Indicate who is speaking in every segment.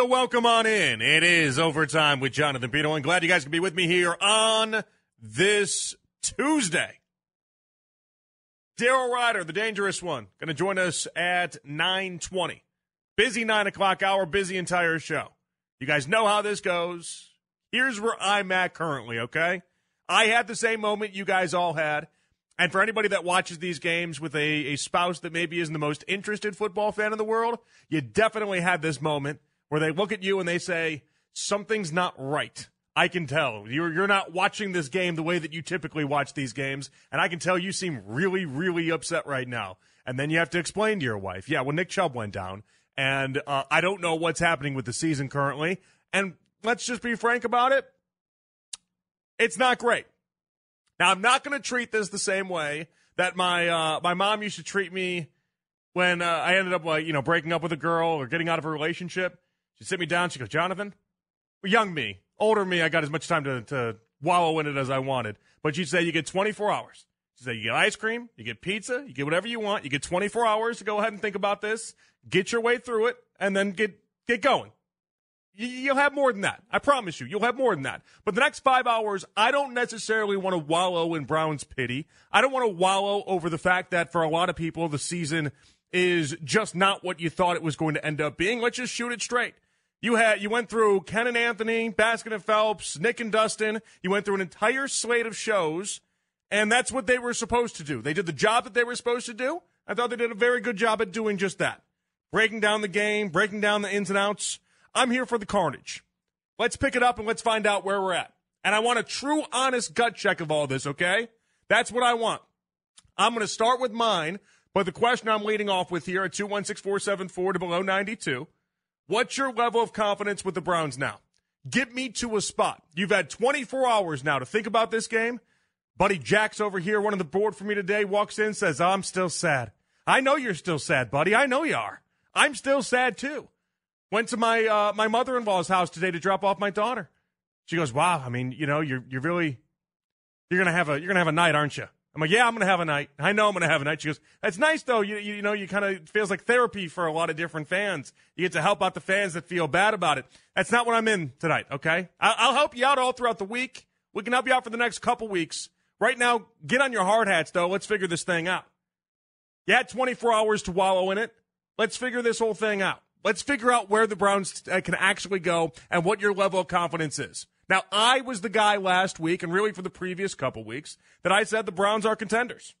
Speaker 1: to welcome on in. It is overtime with Jonathan Peterlin, and glad you guys can be with me here on this Tuesday. Daryl Ruiter, the dangerous one, going to join us at 920. Busy 9 o'clock hour, busy entire show. You guys know how this goes. Here's where I'm at currently, okay? I had the same moment you guys all had. And for anybody that watches these games with a, a spouse that maybe isn't the most interested football fan in the world, you definitely had this moment where they look at you and they say, something's not right. I can tell you're you're not watching this game the way that you typically watch these games, and I can tell you seem really really upset right now. And then you have to explain to your wife, yeah, well Nick Chubb went down, and uh, I don't know what's happening with the season currently. And let's just be frank about it, it's not great. Now I'm not going to treat this the same way that my uh, my mom used to treat me when uh, I ended up like you know breaking up with a girl or getting out of a relationship. She'd sit me down. She goes, Jonathan, young me, older me, I got as much time to, to wallow in it as I wanted. But she'd say, you get 24 hours. She said, you get ice cream, you get pizza, you get whatever you want. You get 24 hours to go ahead and think about this, get your way through it, and then get, get going. You'll have more than that. I promise you. You'll have more than that. But the next five hours, I don't necessarily want to wallow in Brown's pity. I don't want to wallow over the fact that for a lot of people, the season is just not what you thought it was going to end up being. Let's just shoot it straight. You had you went through Ken and Anthony, Baskin and Phelps, Nick and Dustin. You went through an entire slate of shows, and that's what they were supposed to do. They did the job that they were supposed to do. I thought they did a very good job at doing just that. Breaking down the game, breaking down the ins and outs. I'm here for the carnage. Let's pick it up and let's find out where we're at. And I want a true, honest gut check of all this, okay? That's what I want. I'm going to start with mine, but the question I'm leading off with here at 216 474 to below 92 What's your level of confidence with the Browns now? Get me to a spot. You've had 24 hours now to think about this game. Buddy Jack's over here, one of the board for me today, walks in, says, I'm still sad. I know you're still sad, buddy. I know you are. I'm still sad too. Went to my uh, my mother in law's house today to drop off my daughter. She goes, "Wow, I mean, you know, you're you're really you're gonna have a you're gonna have a night, aren't you?" I'm like, yeah, I'm going to have a night. I know I'm going to have a night. She goes, that's nice though. You, you, know, you kind of feels like therapy for a lot of different fans. You get to help out the fans that feel bad about it. That's not what I'm in tonight. Okay. I'll, I'll help you out all throughout the week. We can help you out for the next couple weeks. Right now, get on your hard hats though. Let's figure this thing out. You had 24 hours to wallow in it. Let's figure this whole thing out. Let's figure out where the Browns uh, can actually go and what your level of confidence is. Now, I was the guy last week, and really for the previous couple weeks, that I said the Browns are contenders.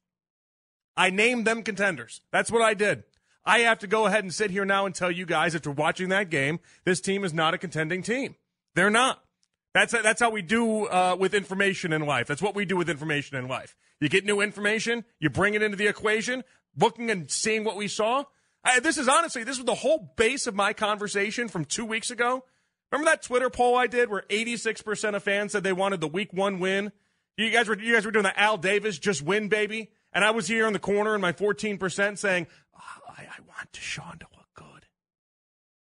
Speaker 1: I named them contenders. That's what I did. I have to go ahead and sit here now and tell you guys after watching that game, this team is not a contending team. They're not. That's that's how we do uh, with information in life. That's what we do with information in life. You get new information, you bring it into the equation, looking and seeing what we saw. I, this is honestly, this was the whole base of my conversation from two weeks ago Remember that Twitter poll I did where 86% of fans said they wanted the week one win? You guys were, you guys were doing the Al Davis just win, baby. And I was here in the corner in my 14% saying, oh, I, I want Deshaun to look good.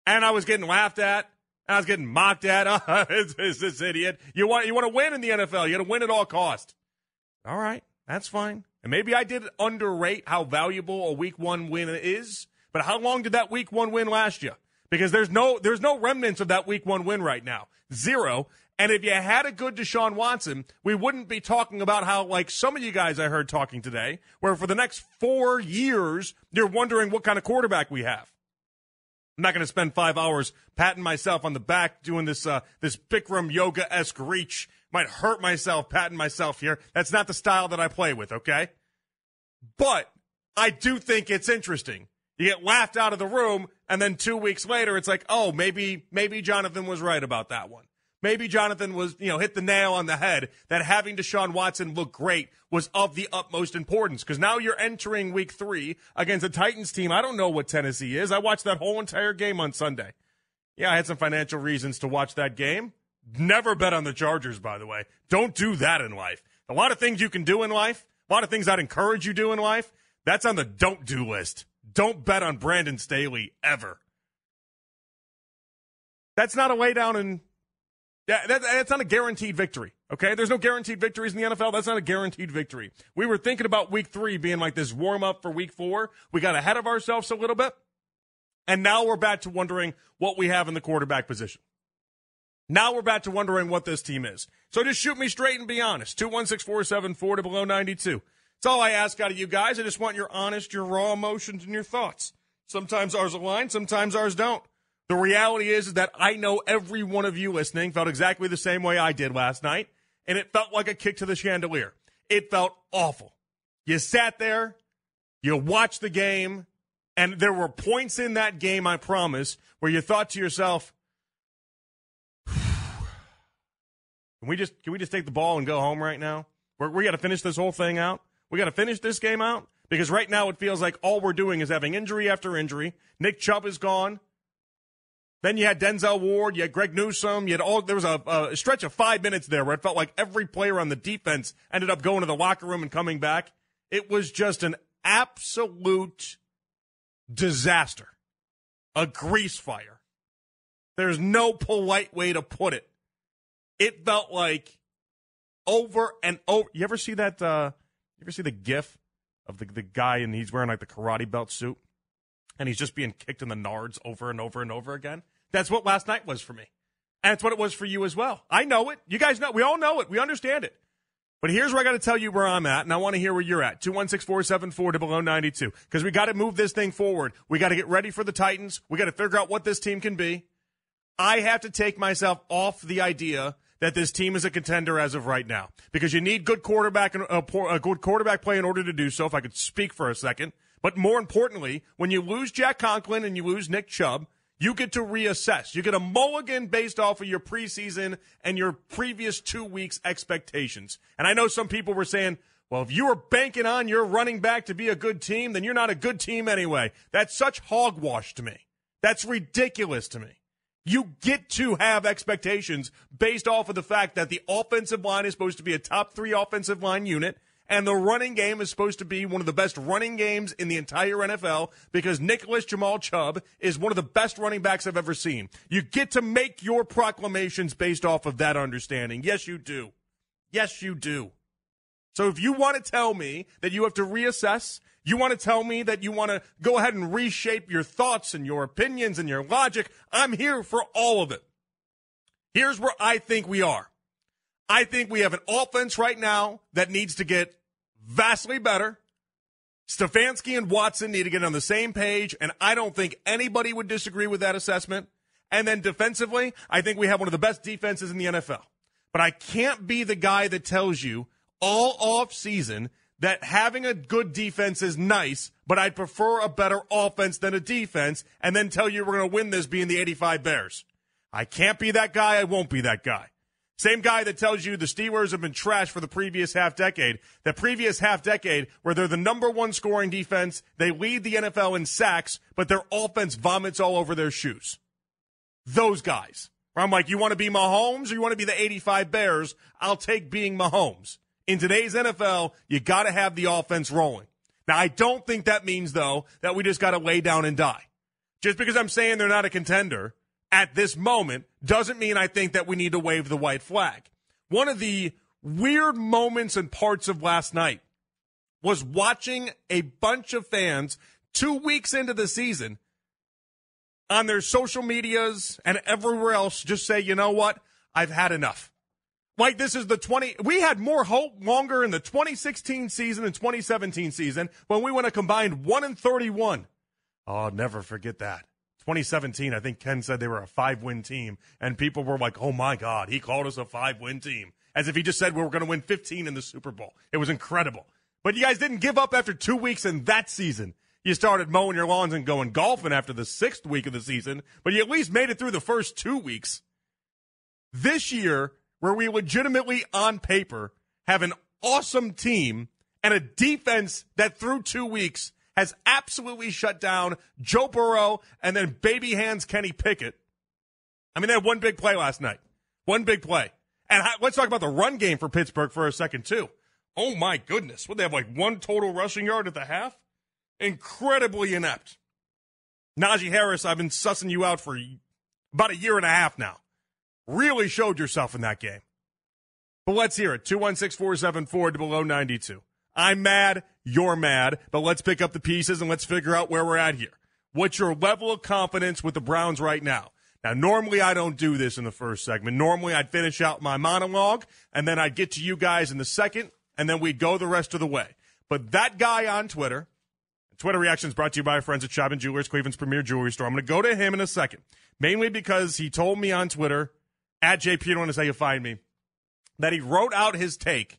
Speaker 1: And I was getting laughed at. I was getting mocked at. Oh, it's, this idiot. You want, you want to win in the NFL. You got to win at all cost. All right. That's fine. And maybe I did underrate how valuable a week one win is. But how long did that week one win last you? Because there's no there's no remnants of that week one win right now. Zero. And if you had a good Deshaun Watson, we wouldn't be talking about how, like some of you guys I heard talking today, where for the next four years, you're wondering what kind of quarterback we have. I'm not going to spend five hours patting myself on the back doing this, uh, this Bikram yoga esque reach. Might hurt myself patting myself here. That's not the style that I play with, okay? But I do think it's interesting you get laughed out of the room, and then two weeks later, it's like, oh, maybe maybe Jonathan was right about that one. Maybe Jonathan was, you know, hit the nail on the head that having Deshaun Watson look great was of the utmost importance because now you're entering week three against a Titans team. I don't know what Tennessee is. I watched that whole entire game on Sunday. Yeah, I had some financial reasons to watch that game. Never bet on the Chargers, by the way. Don't do that in life. A lot of things you can do in life, a lot of things I'd encourage you do in life. That's on the don't do list. Don't bet on Brandon Staley ever. That's not a way down in. Yeah, that, that's not a guaranteed victory. Okay, there's no guaranteed victories in the NFL. That's not a guaranteed victory. We were thinking about Week Three being like this warm up for Week Four. We got ahead of ourselves a little bit. And now we're back to wondering what we have in the quarterback position. Now we're back to wondering what this team is. So just shoot me straight and be honest. 216 to below 92. That's all I ask out of you guys. I just want your honest, your raw emotions, and your thoughts. Sometimes ours align, sometimes ours don't. The reality is, is that I know every one of you listening felt exactly the same way I did last night, and it felt like a kick to the chandelier. It felt awful. You sat there, you watched the game, and there were points in that game, I promise, where you thought to yourself, can we just can we just take the ball and go home right now? We're, we got to finish this whole thing out. We got to finish this game out because right now it feels like all we're doing is having injury after injury. Nick Chubb is gone. Then you had Denzel Ward, you had Greg Newsome, you had all. There was a, a stretch of five minutes there where it felt like every player on the defense ended up going to the locker room and coming back. It was just an absolute disaster, a grease fire. There's no polite way to put it. It felt like over and over. You ever see that? Uh, you ever see the GIF of the the guy and he's wearing like the karate belt suit, and he's just being kicked in the nards over and over and over again? That's what last night was for me. And it's what it was for you as well. I know it. You guys know. We all know it. We understand it. But here's where I got to tell you where I'm at, and I want to hear where you're at. 216 474 to below 92. Because we got to move this thing forward. We got to get ready for the Titans. We got to figure out what this team can be. I have to take myself off the idea that this team is a contender as of right now because you need good quarterback and uh, a, a uh, good quarterback play in order to do so. If I could speak for a second, but more importantly, when you lose Jack Conklin and you lose Nick Chubb, you get to reassess. You get a mulligan based off of your preseason and your previous two weeks' expectations. And I know some people were saying, well, if you were banking on your running back to be a good team, then you're not a good team anyway. That's such hogwash to me. That's ridiculous to me. You get to have expectations based off of the fact that the offensive line is supposed to be a top three offensive line unit and the running game is supposed to be one of the best running games in the entire NFL because Nicholas Jamal Chubb is one of the best running backs I've ever seen. You get to make your proclamations based off of that understanding. Yes, you do. Yes, you do. So if you want to tell me that you have to reassess, you want to tell me that you want to go ahead and reshape your thoughts and your opinions and your logic, I'm here for all of it. Here's where I think we are. I think we have an offense right now that needs to get vastly better. Stefanski and Watson need to get on the same page, and I don't think anybody would disagree with that assessment. And then defensively, I think we have one of the best defenses in the NFL. But I can't be the guy that tells you all off season that having a good defense is nice, but I'd prefer a better offense than a defense, and then tell you we're going to win this being the 85 Bears. I can't be that guy. I won't be that guy. Same guy that tells you the Steelers have been trash for the previous half decade. The previous half decade, where they're the number one scoring defense, they lead the NFL in sacks, but their offense vomits all over their shoes. Those guys. I'm like, you want to be Mahomes or you want to be the 85 Bears? I'll take being Mahomes. In today's NFL, you got to have the offense rolling. Now, I don't think that means, though, that we just got to lay down and die. Just because I'm saying they're not a contender at this moment doesn't mean I think that we need to wave the white flag. One of the weird moments and parts of last night was watching a bunch of fans two weeks into the season on their social medias and everywhere else just say, you know what? I've had enough. Like this is the 20, we had more hope longer in the 2016 season and 2017 season when we went a combined 1 and 31. Oh, I'll never forget that. 2017, I think Ken said they were a five win team, and people were like, oh my God, he called us a five win team. As if he just said we were going to win 15 in the Super Bowl. It was incredible. But you guys didn't give up after two weeks in that season. You started mowing your lawns and going golfing after the sixth week of the season, but you at least made it through the first two weeks. This year, where we legitimately, on paper, have an awesome team and a defense that through two weeks has absolutely shut down Joe Burrow and then baby hands Kenny Pickett. I mean, they had one big play last night. One big play. And let's talk about the run game for Pittsburgh for a second, too. Oh, my goodness. Would they have like one total rushing yard at the half? Incredibly inept. Najee Harris, I've been sussing you out for about a year and a half now. Really showed yourself in that game. But let's hear it. 216 474 to below 92. I'm mad. You're mad. But let's pick up the pieces and let's figure out where we're at here. what's your level of confidence with the Browns right now? Now, normally I don't do this in the first segment. Normally I'd finish out my monologue and then I'd get to you guys in the second and then we'd go the rest of the way. But that guy on Twitter, Twitter reactions brought to you by our friends at Shop and Jewelers, Cleveland's premier jewelry store. I'm going to go to him in a second, mainly because he told me on Twitter, at JP, is how you find me, that he wrote out his take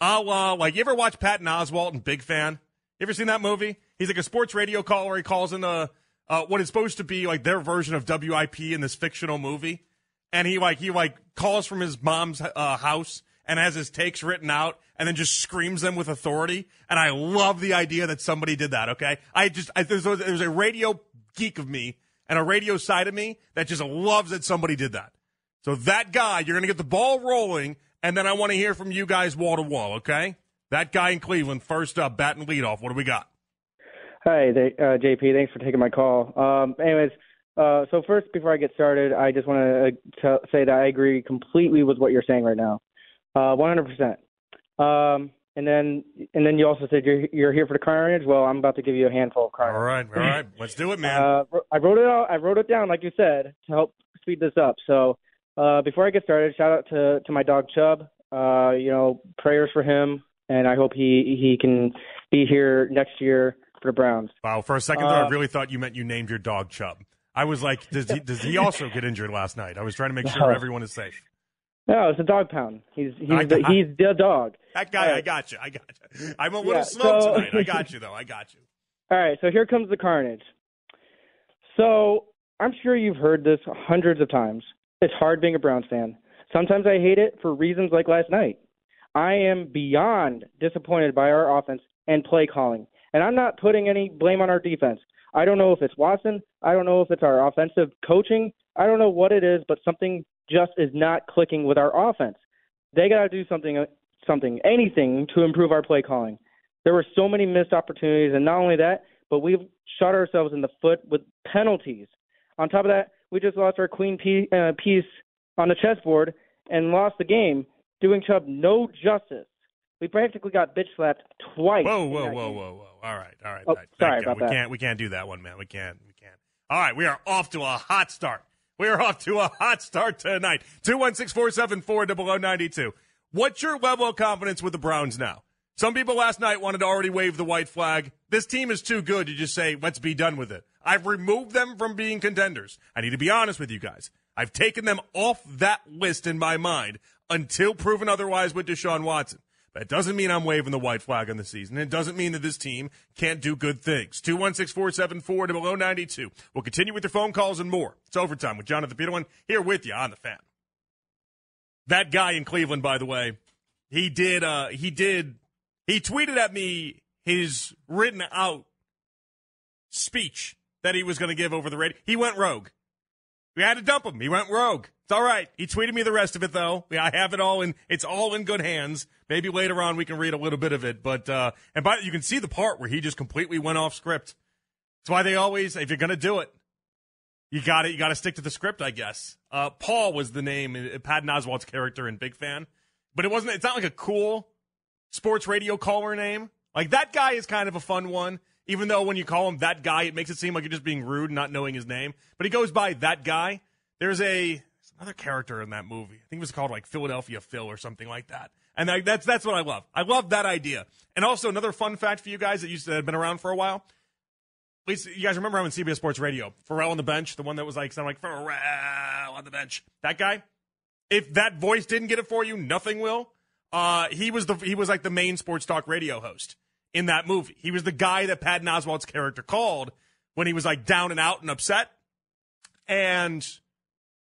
Speaker 1: a la, like, you ever watch Patton Oswalt and Big Fan? You ever seen that movie? He's like a sports radio caller. He calls in the, uh, what is supposed to be like their version of WIP in this fictional movie. And he like, he like calls from his mom's uh, house and has his takes written out and then just screams them with authority. And I love the idea that somebody did that. Okay. I just, I, there's, there's a radio geek of me and a radio side of me that just loves that somebody did that. So that guy, you're going to get the ball rolling. And then I want to hear from you guys wall to wall. Okay. That guy in Cleveland, first up, bat and lead off. What do we got?
Speaker 2: Hi, they, uh, JP. Thanks for taking my call. Um, anyways, uh, so first, before I get started, I just want to say that I agree completely with what you're saying right now, uh, 100%. Um, and then, and then you also said you're you're here for the carnage. Well, I'm about to give you a handful of carnage.
Speaker 1: All right, all right, let's do it, man.
Speaker 2: Uh, I wrote it out. I wrote it down, like you said, to help speed this up. So, uh, before I get started, shout out to to my dog Chubb. Uh, you know, prayers for him, and I hope he he can be here next year for the Browns.
Speaker 1: Wow, for a second there, uh, I really thought you meant you named your dog Chubb. I was like, does he, does he also get injured last night? I was trying to make sure everyone is safe.
Speaker 2: No, it's a dog pound. He's he's I, the, he's the dog.
Speaker 1: That guy, right. I got you. I got you. I'm a little yeah, slow so, tonight. I got you though. I got you.
Speaker 2: All right, so here comes the carnage. So I'm sure you've heard this hundreds of times. It's hard being a Browns fan. Sometimes I hate it for reasons like last night. I am beyond disappointed by our offense and play calling. And I'm not putting any blame on our defense. I don't know if it's Watson. I don't know if it's our offensive coaching. I don't know what it is, but something just is not clicking with our offense. They got to do something, uh, something, anything to improve our play calling. There were so many missed opportunities, and not only that, but we've shot ourselves in the foot with penalties. On top of that, we just lost our queen uh, piece on the chessboard and lost the game, doing Chubb no justice. We practically got bitch slapped twice.
Speaker 1: Whoa, whoa, whoa, whoa, whoa! All right, all right.
Speaker 2: Oh, sorry about
Speaker 1: we
Speaker 2: that.
Speaker 1: Can't, we can't do that one, man. We can't. We can't. All right, we are off to a hot start. We are off to a hot start tonight. Two one six four seven four double o ninety two. What's your level of confidence with the Browns now? Some people last night wanted to already wave the white flag. This team is too good to just say, let's be done with it. I've removed them from being contenders. I need to be honest with you guys. I've taken them off that list in my mind until proven otherwise with Deshaun Watson. That doesn't mean I'm waving the white flag on the season. It doesn't mean that this team can't do good things. 216 474 to below 92. We'll continue with your phone calls and more. It's overtime with Jonathan Peterlin here with you on the fan. That guy in Cleveland, by the way, he did, uh, he did, he tweeted at me his written out speech that he was going to give over the radio. He went rogue. We had to dump him. He went rogue. It's all right. He tweeted me the rest of it though. I have it all in. It's all in good hands. Maybe later on we can read a little bit of it. But uh, and by you can see the part where he just completely went off script. That's why they always, if you're gonna do it, you got it. You got to stick to the script, I guess. Uh, Paul was the name, uh, Patton Oswalt's character in Big Fan, but it wasn't. It's not like a cool sports radio caller name. Like that guy is kind of a fun one. Even though when you call him that guy, it makes it seem like you're just being rude, not knowing his name. But he goes by that guy. There's a another character in that movie. I think it was called like Philadelphia Phil or something like that. And that's that's what I love. I love that idea. And also another fun fact for you guys that used to have been around for a while. At least you guys remember having CBS Sports Radio, Ferrall on the bench, the one that was like sounding like Ferrall on the bench. That guy. If that voice didn't get it for you, nothing will. Uh, he was the he was like the main sports talk radio host in that movie. He was the guy that Patton Oswalt's character called when he was like down and out and upset. And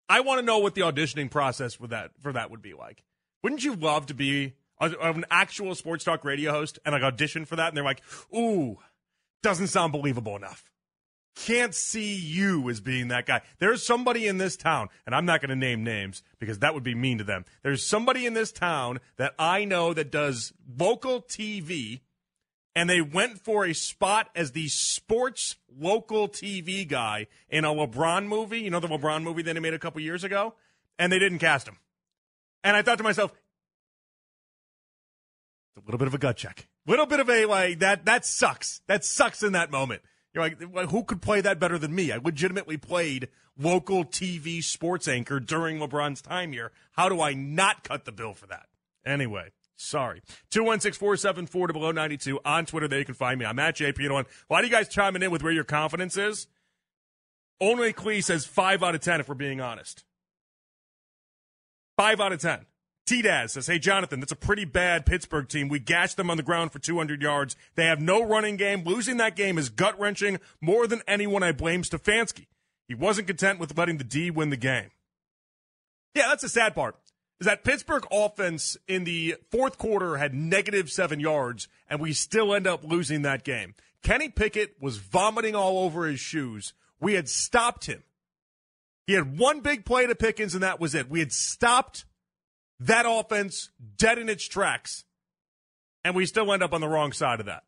Speaker 1: I want to know what the auditioning process for that for that would be like. Wouldn't you love to be a, an actual sports talk radio host and like audition for that? And they're like, "Ooh, doesn't sound believable enough." Can't see you as being that guy. There's somebody in this town, and I'm not going to name names because that would be mean to them. There's somebody in this town that I know that does local TV and they went for a spot as the sports local TV guy in a LeBron movie. You know the LeBron movie that he made a couple years ago? And they didn't cast him. And I thought to myself, a little bit of a gut check. A little bit of a like that that sucks. That sucks in that moment. You're like, who could play that better than me? I legitimately played local TV sports anchor during LeBron's time here. How do I not cut the bill for that? Anyway, sorry. 216 474 to below 92 on Twitter. There you can find me. I'm at JP1. Why do you guys chiming in with where your confidence is? Only Clee says 5 out of 10 if we're being honest. 5 out of 10. T-Daz says, Hey, Jonathan, that's a pretty bad Pittsburgh team. We gashed them on the ground for 200 yards. They have no running game. Losing that game is gut wrenching. More than anyone, I blame Stefanski. He wasn't content with letting the D win the game. Yeah, that's the sad part. Is that Pittsburgh offense in the fourth quarter had negative seven yards, and we still end up losing that game. Kenny Pickett was vomiting all over his shoes. We had stopped him. He had one big play to Pickens, and that was it. We had stopped that offense dead in its tracks, and we still end up on the wrong side of that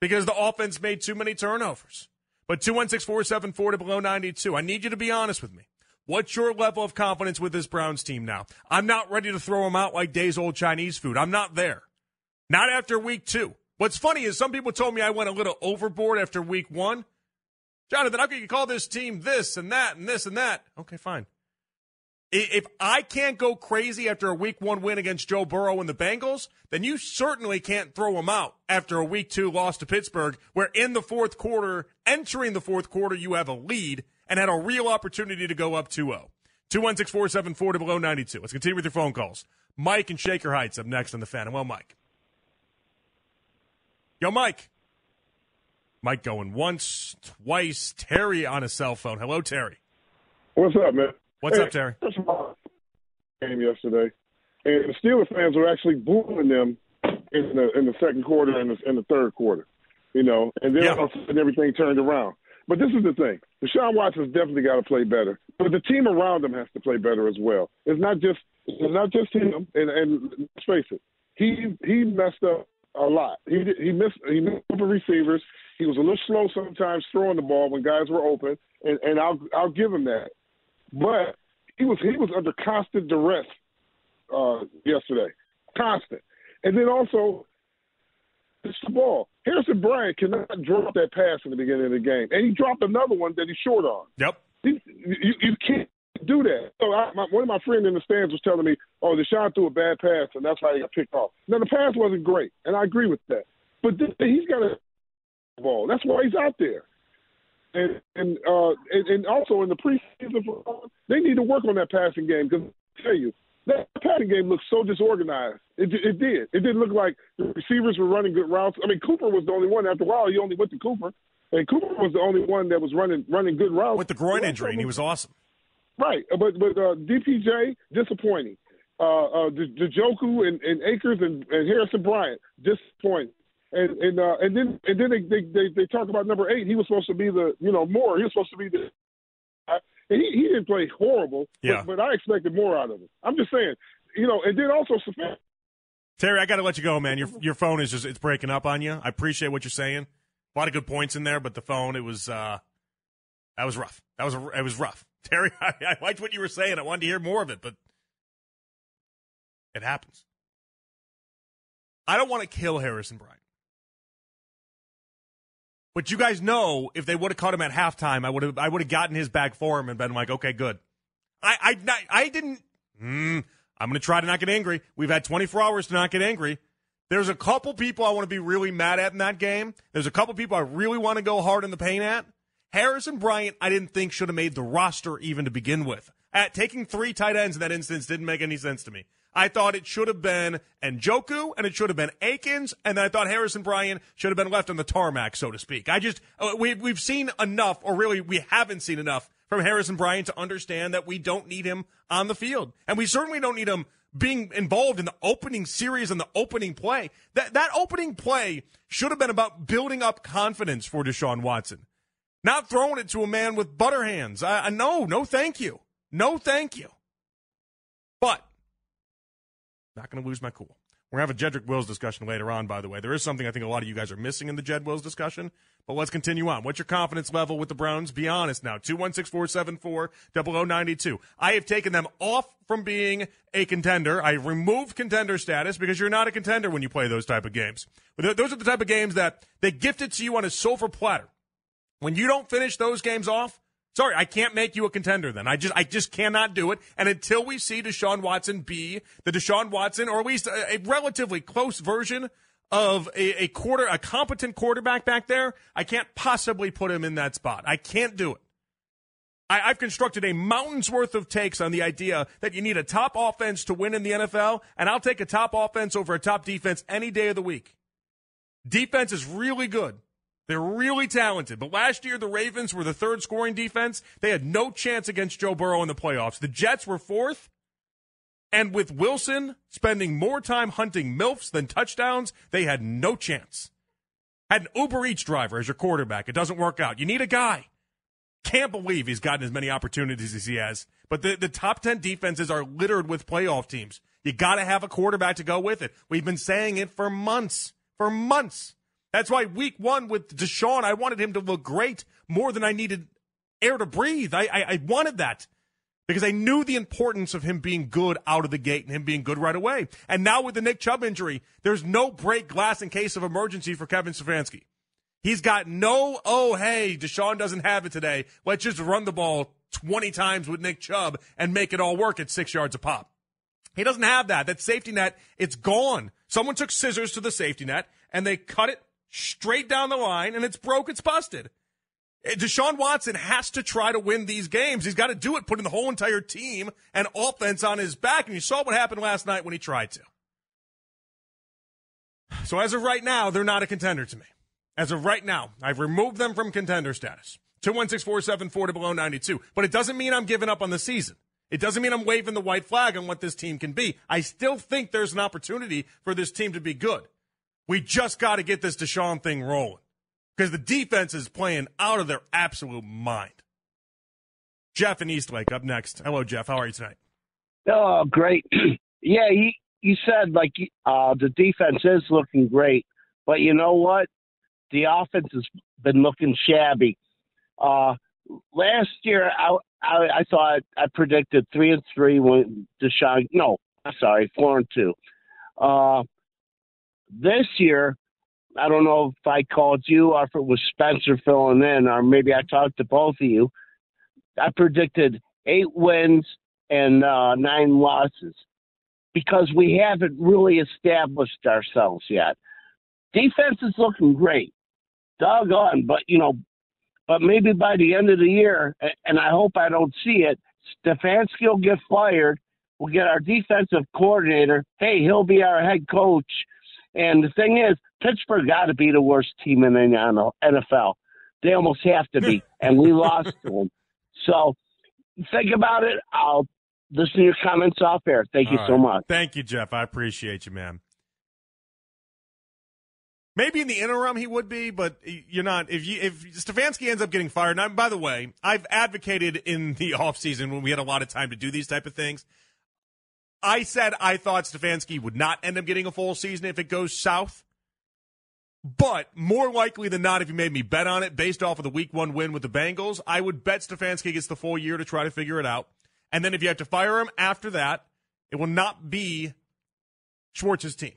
Speaker 1: because the offense made too many turnovers. But 216 474 to below 92. I need you to be honest with me. What's your level of confidence with this Browns team now? I'm not ready to throw them out like days old Chinese food. I'm not there. Not after week two. What's funny is some people told me I went a little overboard after week one. Jonathan, how can you call this team this and that and this and that? Okay, fine. If I can't go crazy after a week one win against Joe Burrow and the Bengals, then you certainly can't throw them out after a week two loss to Pittsburgh, where in the fourth quarter, entering the fourth quarter, you have a lead and had a real opportunity to go up 2 0. 216 474 to below 92. Let's continue with your phone calls. Mike and Shaker Heights up next on the fan. Well, Mike. Yo, Mike. Mike going once, twice. Terry on a cell phone. Hello, Terry.
Speaker 3: What's up, man?
Speaker 1: What's hey, up, Terry?
Speaker 3: Game yesterday, and the Steelers fans were actually booing them in the in the second quarter and the, in the third quarter. You know, and then yeah. all of a sudden everything turned around. But this is the thing: Deshaun Watson's definitely got to play better, but the team around him has to play better as well. It's not just it's not just him. And, and let's face it, he he messed up a lot. He he missed he missed open receivers. He was a little slow sometimes throwing the ball when guys were open, and and I'll I'll give him that. But he was he was under constant duress uh, yesterday, constant. And then also, it's the ball. Harrison Bryant cannot drop that pass in the beginning of the game, and he dropped another one that he's short on.
Speaker 1: Yep.
Speaker 3: He, you, you can't do that. So I, my, one of my friends in the stands was telling me, "Oh, Deshaun threw a bad pass, and that's why he got picked off." Now the pass wasn't great, and I agree with that. But th- he's got a ball. That's why he's out there and and uh and, and also in the preseason, they need to work on that passing game because I tell you passing game looked so disorganized. It it did. It didn't look like the receivers were running good routes. I mean, Cooper was the only one. After a while, he only went to Cooper, and Cooper was the only one that was running running good routes
Speaker 1: with the groin injury, and he was awesome.
Speaker 3: Right, but but uh, DPJ disappointing. Uh, uh, Njoku and, and Akins and, and Harrison Bryant disappointing and and uh, and then and then they, they they they talk about number eight. He was supposed to be the you know more. He was supposed to be the. And he, he didn't play horrible,
Speaker 1: yeah.
Speaker 3: but, but I expected more out of him. I'm just saying, you know, and then also.
Speaker 1: Terry, I got to let you go, man. Your your phone is just it's breaking up on you. I appreciate what you're saying. A lot of good points in there, but the phone it was uh that was rough. That was it was rough. Terry, I, I liked what you were saying. I wanted to hear more of it, but it happens. I don't want to kill Harrison Bryant. But you guys know if they would have caught him at halftime, I would have I would have gotten his back for him and been like, okay, good. I I I didn't. Mm, I'm going to try to not get angry. We've had 24 hours to not get angry. There's a couple people I want to be really mad at in that game. There's a couple people I really want to go hard in the paint at. Harrison Bryant, I didn't think should have made the roster even to begin with. At taking three tight ends in that instance didn't make any sense to me. I thought it should have been Njoku and it should have been Akins, and then I thought Harrison Bryant should have been left on the tarmac, so to speak. I just uh, we we've seen enough, or really we haven't seen enough from Harrison Bryant to understand that we don't need him on the field, and we certainly don't need him being involved in the opening series and the opening play. That that opening play should have been about building up confidence for Deshaun Watson, not throwing it to a man with butter hands. I, I no, no, thank you, no, thank you. But not going to lose my cool. We're going to have a Jedrick Wills discussion later on, by the way. There is something I think a lot of you guys are missing in the Jed Wills discussion, but let's continue on. What's your confidence level with the Browns? Be honest now. 216 92. I have taken them off from being a contender. I removed contender status because you're not a contender when you play those type of games. Those are the type of games that they gifted to you on a silver platter. When you don't finish those games off, sorry, I can't make you a contender then. I just I just cannot do it. And until we see Deshaun Watson be the Deshaun Watson, or at least a, a relatively close version of a, a quarter a competent quarterback back there, I can't possibly put him in that spot. I can't do it. I, have constructed a mountain's worth of takes on the idea that you need a top offense to win in the NFL, and I'll take a top offense over a top defense any day of the week. Defense is really good. They're really talented. But last year, the Ravens were the third scoring defense. They had no chance against Joe Burrow in the playoffs. The Jets were fourth. And with Wilson spending more time hunting MILFs than touchdowns, they had no chance. Had an Uber Eats driver as your quarterback. It doesn't work out. You need a guy. Can't believe he's gotten as many opportunities as he has. But the, the top 10 defenses are littered with playoff teams. You got to have a quarterback to go with it. We've been saying it for months. For months. That's why week one with Deshaun, I wanted him to look great more than I needed air to breathe. I, I, I wanted that because I knew the importance of him being good out of the gate and him being good right away. And now with the Nick Chubb injury, there's no break glass in case of emergency for Kevin Stefanski. He's got no, oh, hey, Deshaun doesn't have it today. Let's just run the ball 20 times with Nick Chubb and make it all work at six yards a pop. He doesn't have that. That safety net, it's gone. Someone took scissors to the safety net and they cut it straight down the line, and it's broke, it's busted. Eh, Deshaun Watson has to try to win these games. He's got to do it, putting the whole entire team and offense on his back. And you saw what happened last night when he tried to. So as of right now, they're not a contender to me. As of right now, I've removed them from contender status. 216 to below 92. But it doesn't mean I'm giving up on the season. It doesn't mean I'm waving the white flag on what this team can be. I still think there's an opportunity for this team to be good. We just got to get this Deshaun thing rolling because the defense is playing out of their absolute mind. Jeff in Eastlake up next. Hello, Jeff. How are you tonight?
Speaker 4: Oh, great. yeah, you, you said like uh, the defense is looking great, but you know what? The offense has been looking shabby. Uh, last year, I, I, I thought I predicted three and three when Deshaun. No, I'm sorry, four and two. Uh, this year, I don't know if I called you or if it was Spencer filling in, or maybe I talked to both of you. I predicted eight wins and uh, nine losses because we haven't really established ourselves yet. Defense is looking great, doggone, but you know, but maybe by the end of the year, and I hope I don't see it, Stefanski will get fired. We'll get our defensive coordinator. Hey, he'll be our head coach and the thing is, Pittsburgh got to be the worst team in the NFL. They almost have to be, and we lost to them. So think about it. I'll listen to your comments off air. Thank you so much.
Speaker 1: Thank you, Jeff. I appreciate you, man. Maybe in the interim he would be, but you're not. If you if Stefanski ends up getting fired, and by the way, I've advocated in the offseason when we had a lot of time to do these type of things I said I thought Stefanski would not end up getting a full season if it goes south. But more likely than not, if you made me bet on it based off of the week one win with the Bengals, I would bet Stefanski gets the full year to try to figure it out. And then if you have to fire him after that, it will not be Schwartz's team.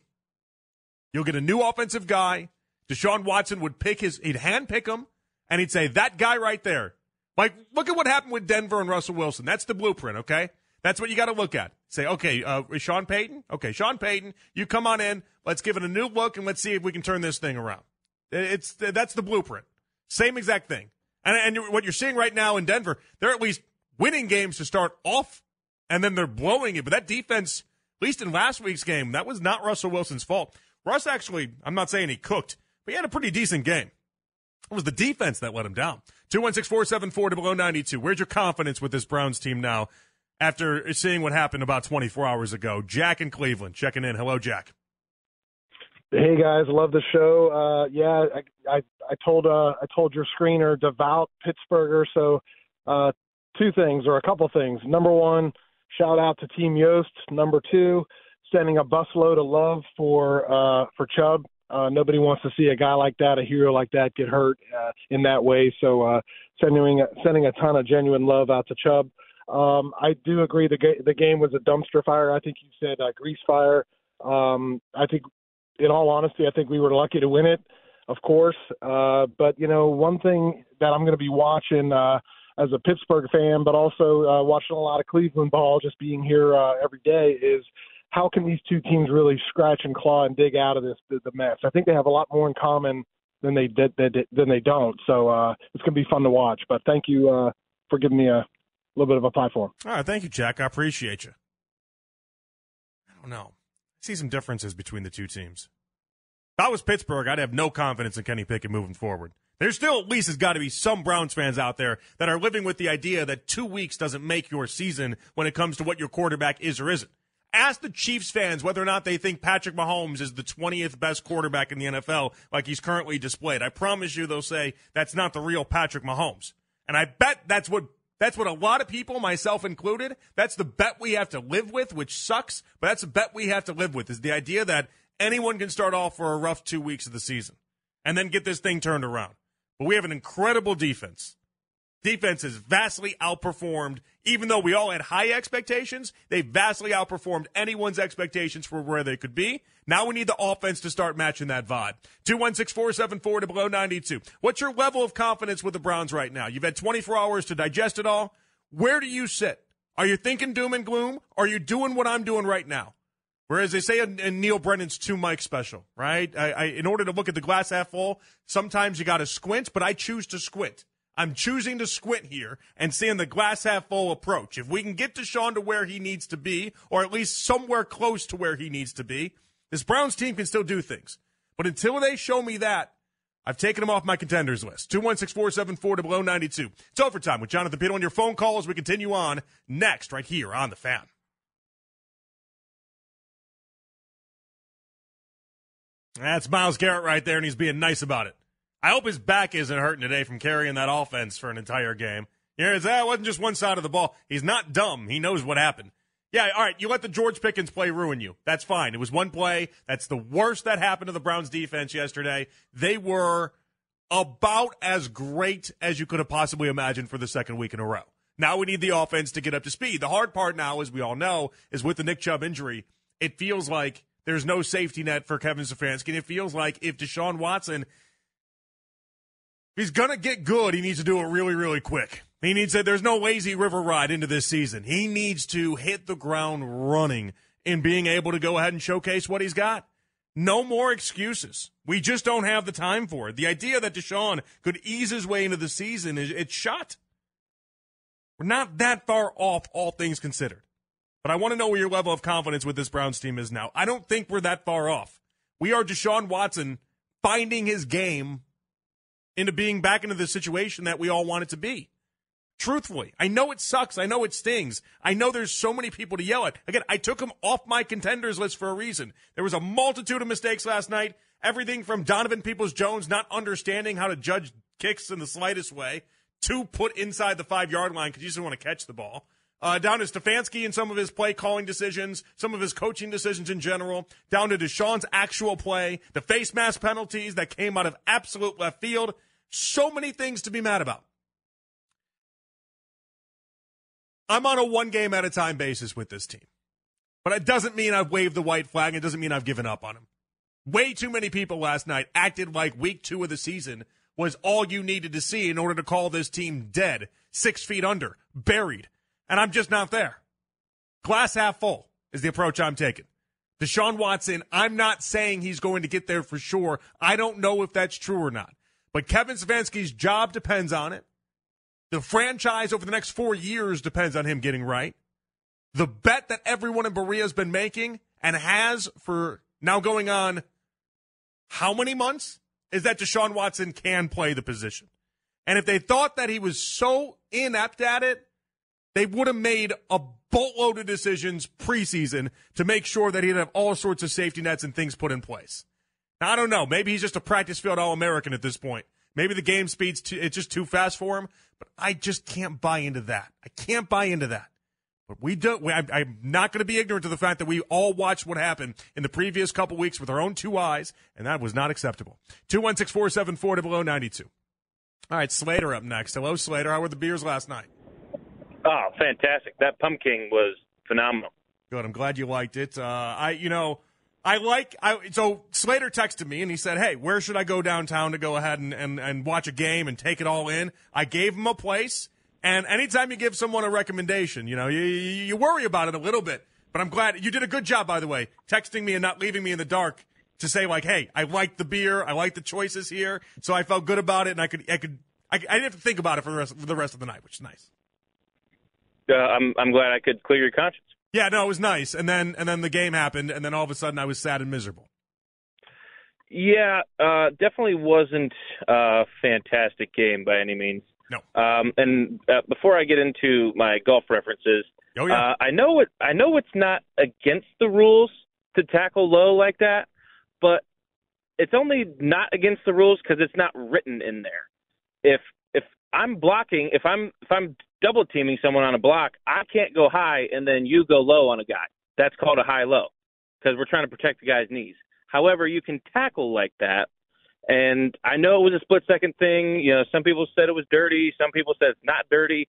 Speaker 1: You'll get a new offensive guy. Deshaun Watson would pick his, he'd hand pick him, and he'd say, that guy right there. Like, look at what happened with Denver and Russell Wilson. That's the blueprint, okay? That's what you got to look at. Say, okay, uh, Sean Payton? Okay, Sean Payton, you come on in. Let's give it a new look and let's see if we can turn this thing around. It's that's the blueprint. Same exact thing. And, and what you're seeing right now in Denver, they're at least winning games to start off, and then they're blowing it. But that defense, at least in last week's game, that was not Russell Wilson's fault. Russ actually, I'm not saying he cooked, but he had a pretty decent game. It was the defense that let him down. 216 474 to below 92. Where's your confidence with this Browns team now? After seeing what happened about 24 hours ago. Jack in Cleveland checking in. Hello, Jack.
Speaker 5: Hey guys, love the show. Uh, yeah, I, I I told uh, I told your screener devout Pittsburgher. So uh, two things or a couple things. Number one, shout out to Team Yost. Number two, sending a busload of love for uh, for Chubb. Uh, nobody wants to see a guy like that, a hero like that, get hurt uh, in that way. So uh, sending sending a ton of genuine love out to Chubb. Um, I do agree the, ga- the game was a dumpster fire. I think you said uh, grease fire. Um, I think, in all honesty, I think we were lucky to win it. of course. Uh, but you know, one thing that I'm going to be watching uh, as a Pittsburgh fan, but also uh, watching a lot of Cleveland ball, just being here uh, every day, is how can these two teams really scratch and claw and dig out of this the, the mess? I think they have a lot more in common than they did than they don't. So uh, it's going to be fun to watch. But thank you uh, for giving me a little bit of a platform.
Speaker 1: All right, thank you, Jack. I appreciate you. I don't know. I see some differences between the two teams. If I was Pittsburgh, I'd have no confidence in Kenny Pickett moving forward. There's still at least has got to be some Browns fans out there that are living with the idea that two weeks doesn't make your season when it comes to what your quarterback is or isn't. Ask the Chiefs fans whether or not they think Patrick Mahomes is the 20th best quarterback in the NFL like he's currently displayed. I promise you they'll say that's not the real Patrick Mahomes. And I bet that's what that's what a lot of people, myself included, that's the bet we have to live with, which sucks, but that's a bet we have to live with is the idea that anyone can start off for a rough two weeks of the season and then get this thing turned around. But we have an incredible defense. Defense has vastly outperformed, even though we all had high expectations, they vastly outperformed anyone's expectations for where they could be. Now we need the offense to start matching that vibe. 216-474 to below 92. What's your level of confidence with the Browns right now? You've had 24 hours to digest it all. Where do you sit? Are you thinking doom and gloom? Are you doing what I'm doing right now? Whereas they say in, in Neal Brennan's two mic special, right? I, I, in order to look at the glass half full, sometimes you got to squint, but I choose to squint. I'm choosing to squint here and seeing the glass half full approach. If we can get Deshaun to where he needs to be, or at least somewhere close to where he needs to be, this Browns team can still do things. But until they show me that, I've taken them off my contenders list. 216 to below 92. It's overtime with Jonathan Peter on your phone call as we continue on next, right here on The Fan. That's Myles Garrett right there, and he's being nice about it. I hope his back isn't hurting today from carrying that offense for an entire game. Yeah, that wasn't just one side of the ball. He's not dumb. He knows what happened. Yeah, all right, you let the George Pickens play ruin you. That's fine. It was one play. That's the worst that happened to the Browns defense yesterday. They were about as great as you could have possibly imagined for the second week in a row. Now we need the offense to get up to speed. The hard part now, as we all know, is with the Nick Chubb injury, it feels like there's no safety net for Kevin Stefanski. And it feels like if Deshaun Watson, he's going to get good, he needs to do it really, really quick. He needs to, there's no lazy river ride into this season. He needs to hit the ground running in being able to go ahead and showcase what he's got. No more excuses. We just don't have the time for it. The idea that Deshaun could ease his way into the season is it's shot. We're not that far off, all things considered. But I want to know where your level of confidence with this Browns team is now. I don't think we're that far off. We are Deshaun Watson finding his game into being back into the situation that we all want it to be. Truthfully, I know it sucks. I know it stings. I know there's so many people to yell at. Again, I took him off my contenders list for a reason. There was a multitude of mistakes last night. Everything from Donovan Peoples Jones not understanding how to judge kicks in the slightest way to put inside the five yard line because he doesn't want to catch the ball uh, down to Stefanski and some of his play calling decisions, some of his coaching decisions in general, down to Deshaun's actual play, the face mask penalties that came out of absolute left field. So many things to be mad about. I'm on a one game at a time basis with this team. But it doesn't mean I've waved the white flag. It doesn't mean I've given up on him. Way too many people last night acted like week two of the season was all you needed to see in order to call this team dead, six feet under, buried and I'm just not there. Glass half full is the approach I'm taking. Deshaun Watson, I'm not saying he's going to get there for sure. I don't know if that's true or not. But Kevin Stefanski's job depends on it. The franchise over the next four years depends on him getting right. The bet that everyone in Berea has been making and has for now going on how many months is that Deshaun Watson can play the position. And if they thought that he was so inept at it, they would have made a boatload of decisions preseason to make sure that he'd have all sorts of safety nets and things put in place. I don't know. Maybe he's just a practice field All American at this point. Maybe the game speed's too, it's just too fast for him. But I just can't buy into that. I can't buy into that. But we don't. We, I, I'm not going to be ignorant to the fact that we all watched what happened in the previous couple weeks with our own two eyes, and that was not acceptable. Two one six four seven four to below ninety two. All right, Slater up next. Hello, Slater. How were the beers last night?
Speaker 6: Oh, fantastic! That pumpkin was phenomenal.
Speaker 1: Good. I'm glad you liked it. Uh, I, you know, I like I so Slater texted me and he said, "Hey, where should I go downtown to go ahead and, and, and watch a game and take it all in?" I gave him a place, and anytime you give someone a recommendation, you know, you you worry about it a little bit. But I'm glad you did a good job, by the way, texting me and not leaving me in the dark to say like, "Hey, I like the beer, I like the choices here," so I felt good about it, and I could I could I, I didn't have to think about it for the rest for the rest of the night, which is nice.
Speaker 6: Uh, I'm I'm glad I could clear your conscience.
Speaker 1: Yeah, no, it was nice. And then and then the game happened, and then all of a sudden I was sad and miserable.
Speaker 6: Yeah, uh, definitely wasn't a fantastic game by any means.
Speaker 1: No.
Speaker 6: Um, and uh, before I get into my golf references,
Speaker 1: oh, yeah.
Speaker 6: uh, I know it. I know it's not against the rules to tackle low like that, but it's only not against the rules because it's not written in there. If if I'm blocking, if I'm if I'm double teaming someone on a block, I can't go high and then you go low on a guy. That's called a high low because we're trying to protect the guy's knees. However, you can tackle like that. And I know it was a split second thing. You know, some people said it was dirty. Some people said it's not dirty.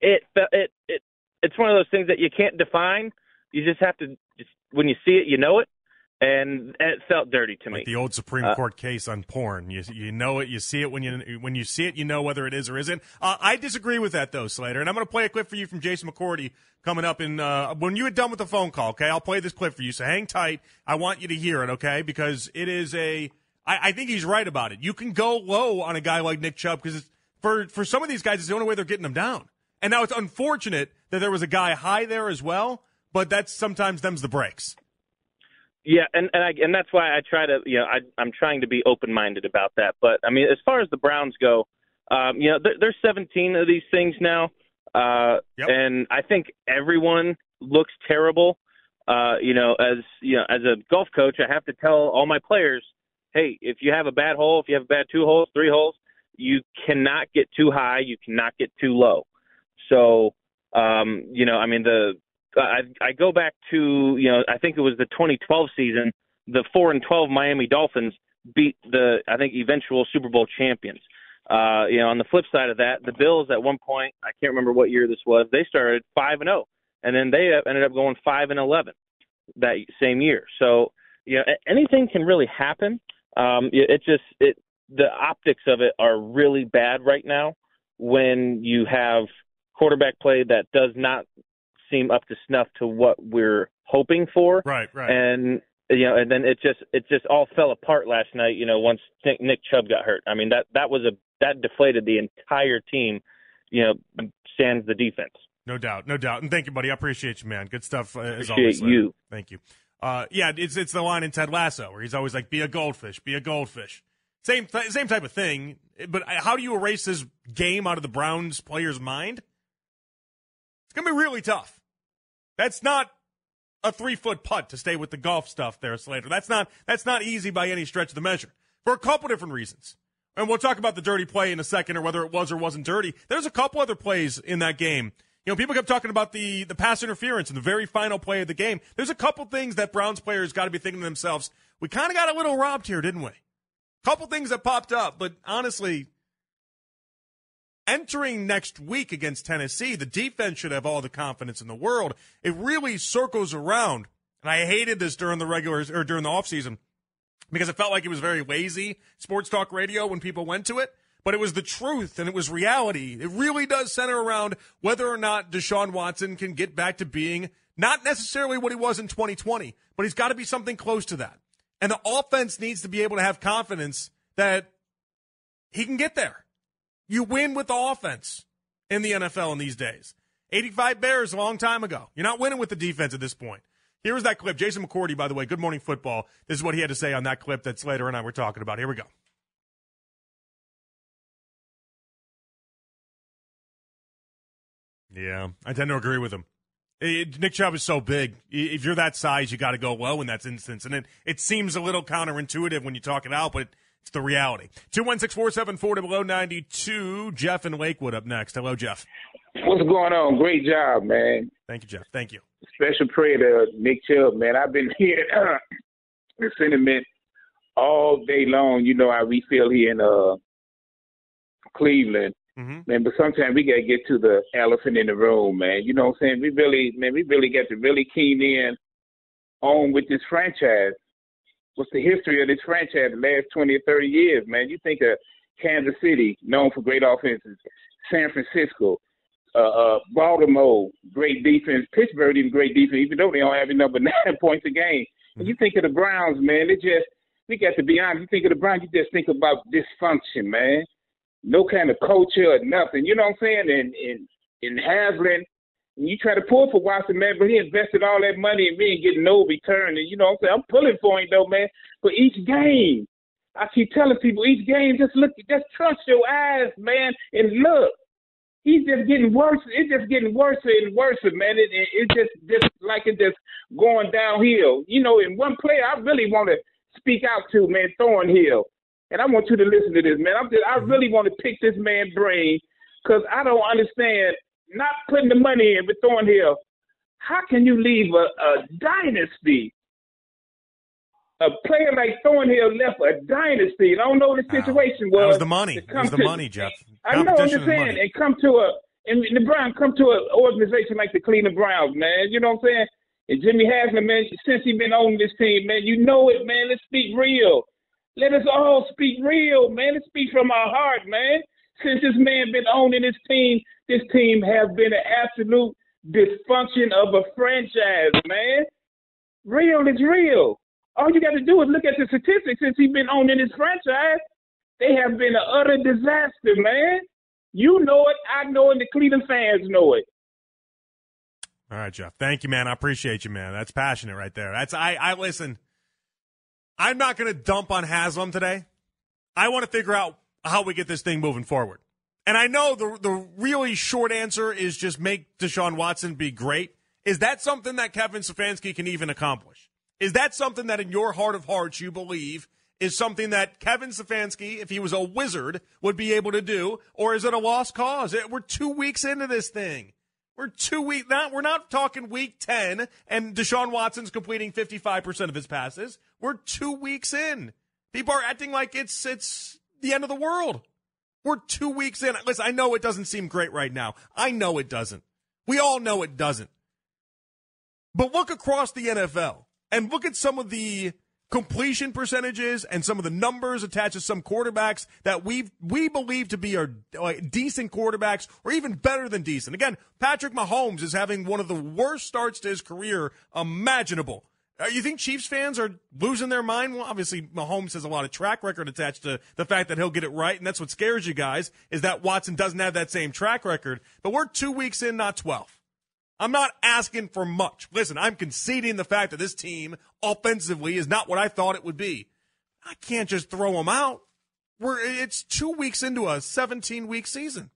Speaker 6: It it it it's one of those things that you can't define. You just have to just when you see it, you know it and it felt dirty to
Speaker 1: like
Speaker 6: me.
Speaker 1: The old Supreme uh, Court case on porn. You you know it, you see it when you when you see it, you know whether it is or isn't. Uh, I disagree with that though, Slater. And I'm going to play a clip for you from Jason McCourty coming up in uh, when you had done with the phone call. Okay, I'll play this clip for you. So hang tight. I want you to hear it. Okay, because it is a. I, I think he's right about it. You can go low on a guy like Nick Chubb because for for some of these guys, it's the only way they're getting them down. And now it's unfortunate that there was a guy high there as well, but that's sometimes them's the breaks.
Speaker 6: Yeah, and and I, and that's why I try to you know I I'm trying to be open minded about that. But I mean, as far as the Browns go, um, you know, there, there's 17 of these things now, uh, yep. and I think everyone looks terrible. Uh, you know, as you know, as a golf coach, I have to tell all my players, hey, if you have a bad hole, if you have a bad two holes, three holes, you cannot get too high, you cannot get too low. So, um, you know, I mean the I, I go back to you know I think it was the 2012 season. The four and 12 Miami Dolphins beat the I think eventual Super Bowl champions. Uh, you know, on the flip side of that, the Bills at one point I can't remember what year this was. They started five and zero, oh, and then they ended up going five and 11 that same year. So you know anything can really happen. Um, it just it the optics of it are really bad right now when you have quarterback play that does not seem up to snuff to what we're hoping for.
Speaker 1: Right, right.
Speaker 6: And you know, and then it just it just all fell apart last night. You know, once Nick Chubb got hurt. I mean that that was a that deflated the entire team. You know, stands the defense.
Speaker 1: No doubt, no doubt. And thank you, buddy. I appreciate you, man. Good stuff uh, as
Speaker 6: appreciate
Speaker 1: always.
Speaker 6: you.
Speaker 1: Thank you. Uh, yeah, it's it's the line in Ted Lasso where he's always like, "Be a goldfish, be a goldfish." Same th- same type of thing. But how do you erase this game out of the Browns player's mind? It's gonna be really tough. That's not a three foot putt to stay with the golf stuff there, Slater. That's not that's not easy by any stretch of the measure. For a couple different reasons. And we'll talk about the dirty play in a second or whether it was or wasn't dirty. There's a couple other plays in that game. You know, people kept talking about the, the pass interference in the very final play of the game. There's a couple things that Browns players got to be thinking to themselves. We kind of got a little robbed here, didn't we? Couple things that popped up, but honestly, entering next week against Tennessee, the defense should have all the confidence in the world. It really circles around. And I hated this during the regular or during the offseason because it felt like it was very lazy sports talk radio when people went to it. But it was the truth and it was reality. It really does center around whether or not Deshaun Watson can get back to being not necessarily what he was in 2020, but he's got to be something close to that. And the offense needs to be able to have confidence that he can get there. You win with offense in the NFL in these days. 85 Bears a long time ago. You're not winning with the defense at this point. Here's that clip. Jason McCourty, by the way, Good Morning Football. This is what he had to say on that clip that Slater and I were talking about. Here we go. Yeah, I tend to agree with him. It, Nick Chubb is so big. If you're that size, you got to go low in that instance. And it, it seems a little counterintuitive when you talk it out, but it's the reality. 216 474 below 92. Jeff in Lakewood up next. Hello, Jeff.
Speaker 7: What's going on? Great job, man.
Speaker 1: Thank you, Jeff. Thank you.
Speaker 7: Special prayer to Nick Chubb, man. I've been hearing uh, the sentiment all day long. You know how we feel here in uh, Cleveland. Mm-hmm. Man, but sometimes we gotta get to the elephant in the room, man. You know what I'm saying? We really, man, we really got to really keen in on with this franchise what's the history of this franchise the last 20 or 30 years, man. You think of Kansas City, known for great offenses, San Francisco, uh, uh, Baltimore, great defense, Pittsburgh, even great defense, even though they don't have enough but nine points a game. And you think of the Browns, man, they just, we got to be honest, you think of the Browns, you just think about dysfunction, man. No kind of culture or nothing. You know what I'm saying? And, and, and Haslam, and you try to pull for Watson, man, but he invested all that money in me and getting no return. And you know what I'm saying? I'm pulling for him though, man. For each game. I keep telling people each game, just look just trust your eyes, man, and look. He's just getting worse. It's just getting worse and worse, man. It, it, it's just just like it's just going downhill. You know, in one player I really want to speak out to, man, Thornhill. And I want you to listen to this, man. I'm just, I mm-hmm. really want to pick this man's brain because I don't understand not putting the money in with Thornhill, how can you leave a, a dynasty? A player like Thornhill left a dynasty. And I don't know what the situation
Speaker 1: was.
Speaker 7: That
Speaker 1: was the money. It was the to, money, Jeff.
Speaker 7: I know what I'm saying. And come to a and the Browns come to an organization like the Cleveland Browns, man. You know what I'm saying? And Jimmy Haslam, man, since he been on this team, man, you know it, man. Let's speak real. Let us all speak real, man. Let's speak from our heart, man. Since this man been owning this team, this team has been an absolute dysfunction of a franchise, man. Real is real. All you got to do is look at the statistics since he's been owning this franchise. They have been an utter disaster, man. You know it, I know it, the Cleveland fans know it.
Speaker 1: All right, Jeff. Thank you, man. I appreciate you, man. That's passionate right there. That's I I listen. I'm not going to dump on Haslam today. I want to figure out how we get this thing moving forward. And I know the the really short answer is just make Deshaun Watson be great. Is that something that Kevin Stefanski can even accomplish? Is that something that in your heart of hearts you believe is something that Kevin Stefanski, if he was a wizard, would be able to do, or is it a lost cause? We're two weeks into this thing. We're two week not we're not talking week ten and Deshaun Watson's completing fifty five percent of his passes. We're two weeks in. People are acting like it's it's the end of the world. We're two weeks in. Listen, I know it doesn't seem great right now. I know it doesn't. We all know it doesn't. But look across the NFL and look at some of the completion percentages and some of the numbers attached to some quarterbacks that we we believe to be are like, decent quarterbacks or even better than decent. Again, Patrick Mahomes is having one of the worst starts to his career imaginable. Uh, you think Chiefs fans are losing their mind? Well, obviously, Mahomes has a lot of track record attached to the fact that he'll get it right, and that's what scares you guys, is that Watson doesn't have that same track record. But we're two weeks in, not 12. I'm not asking for much. Listen, I'm conceding the fact that this team offensively is not what I thought it would be. I can't just throw them out. We're, it's two weeks into a 17 week season.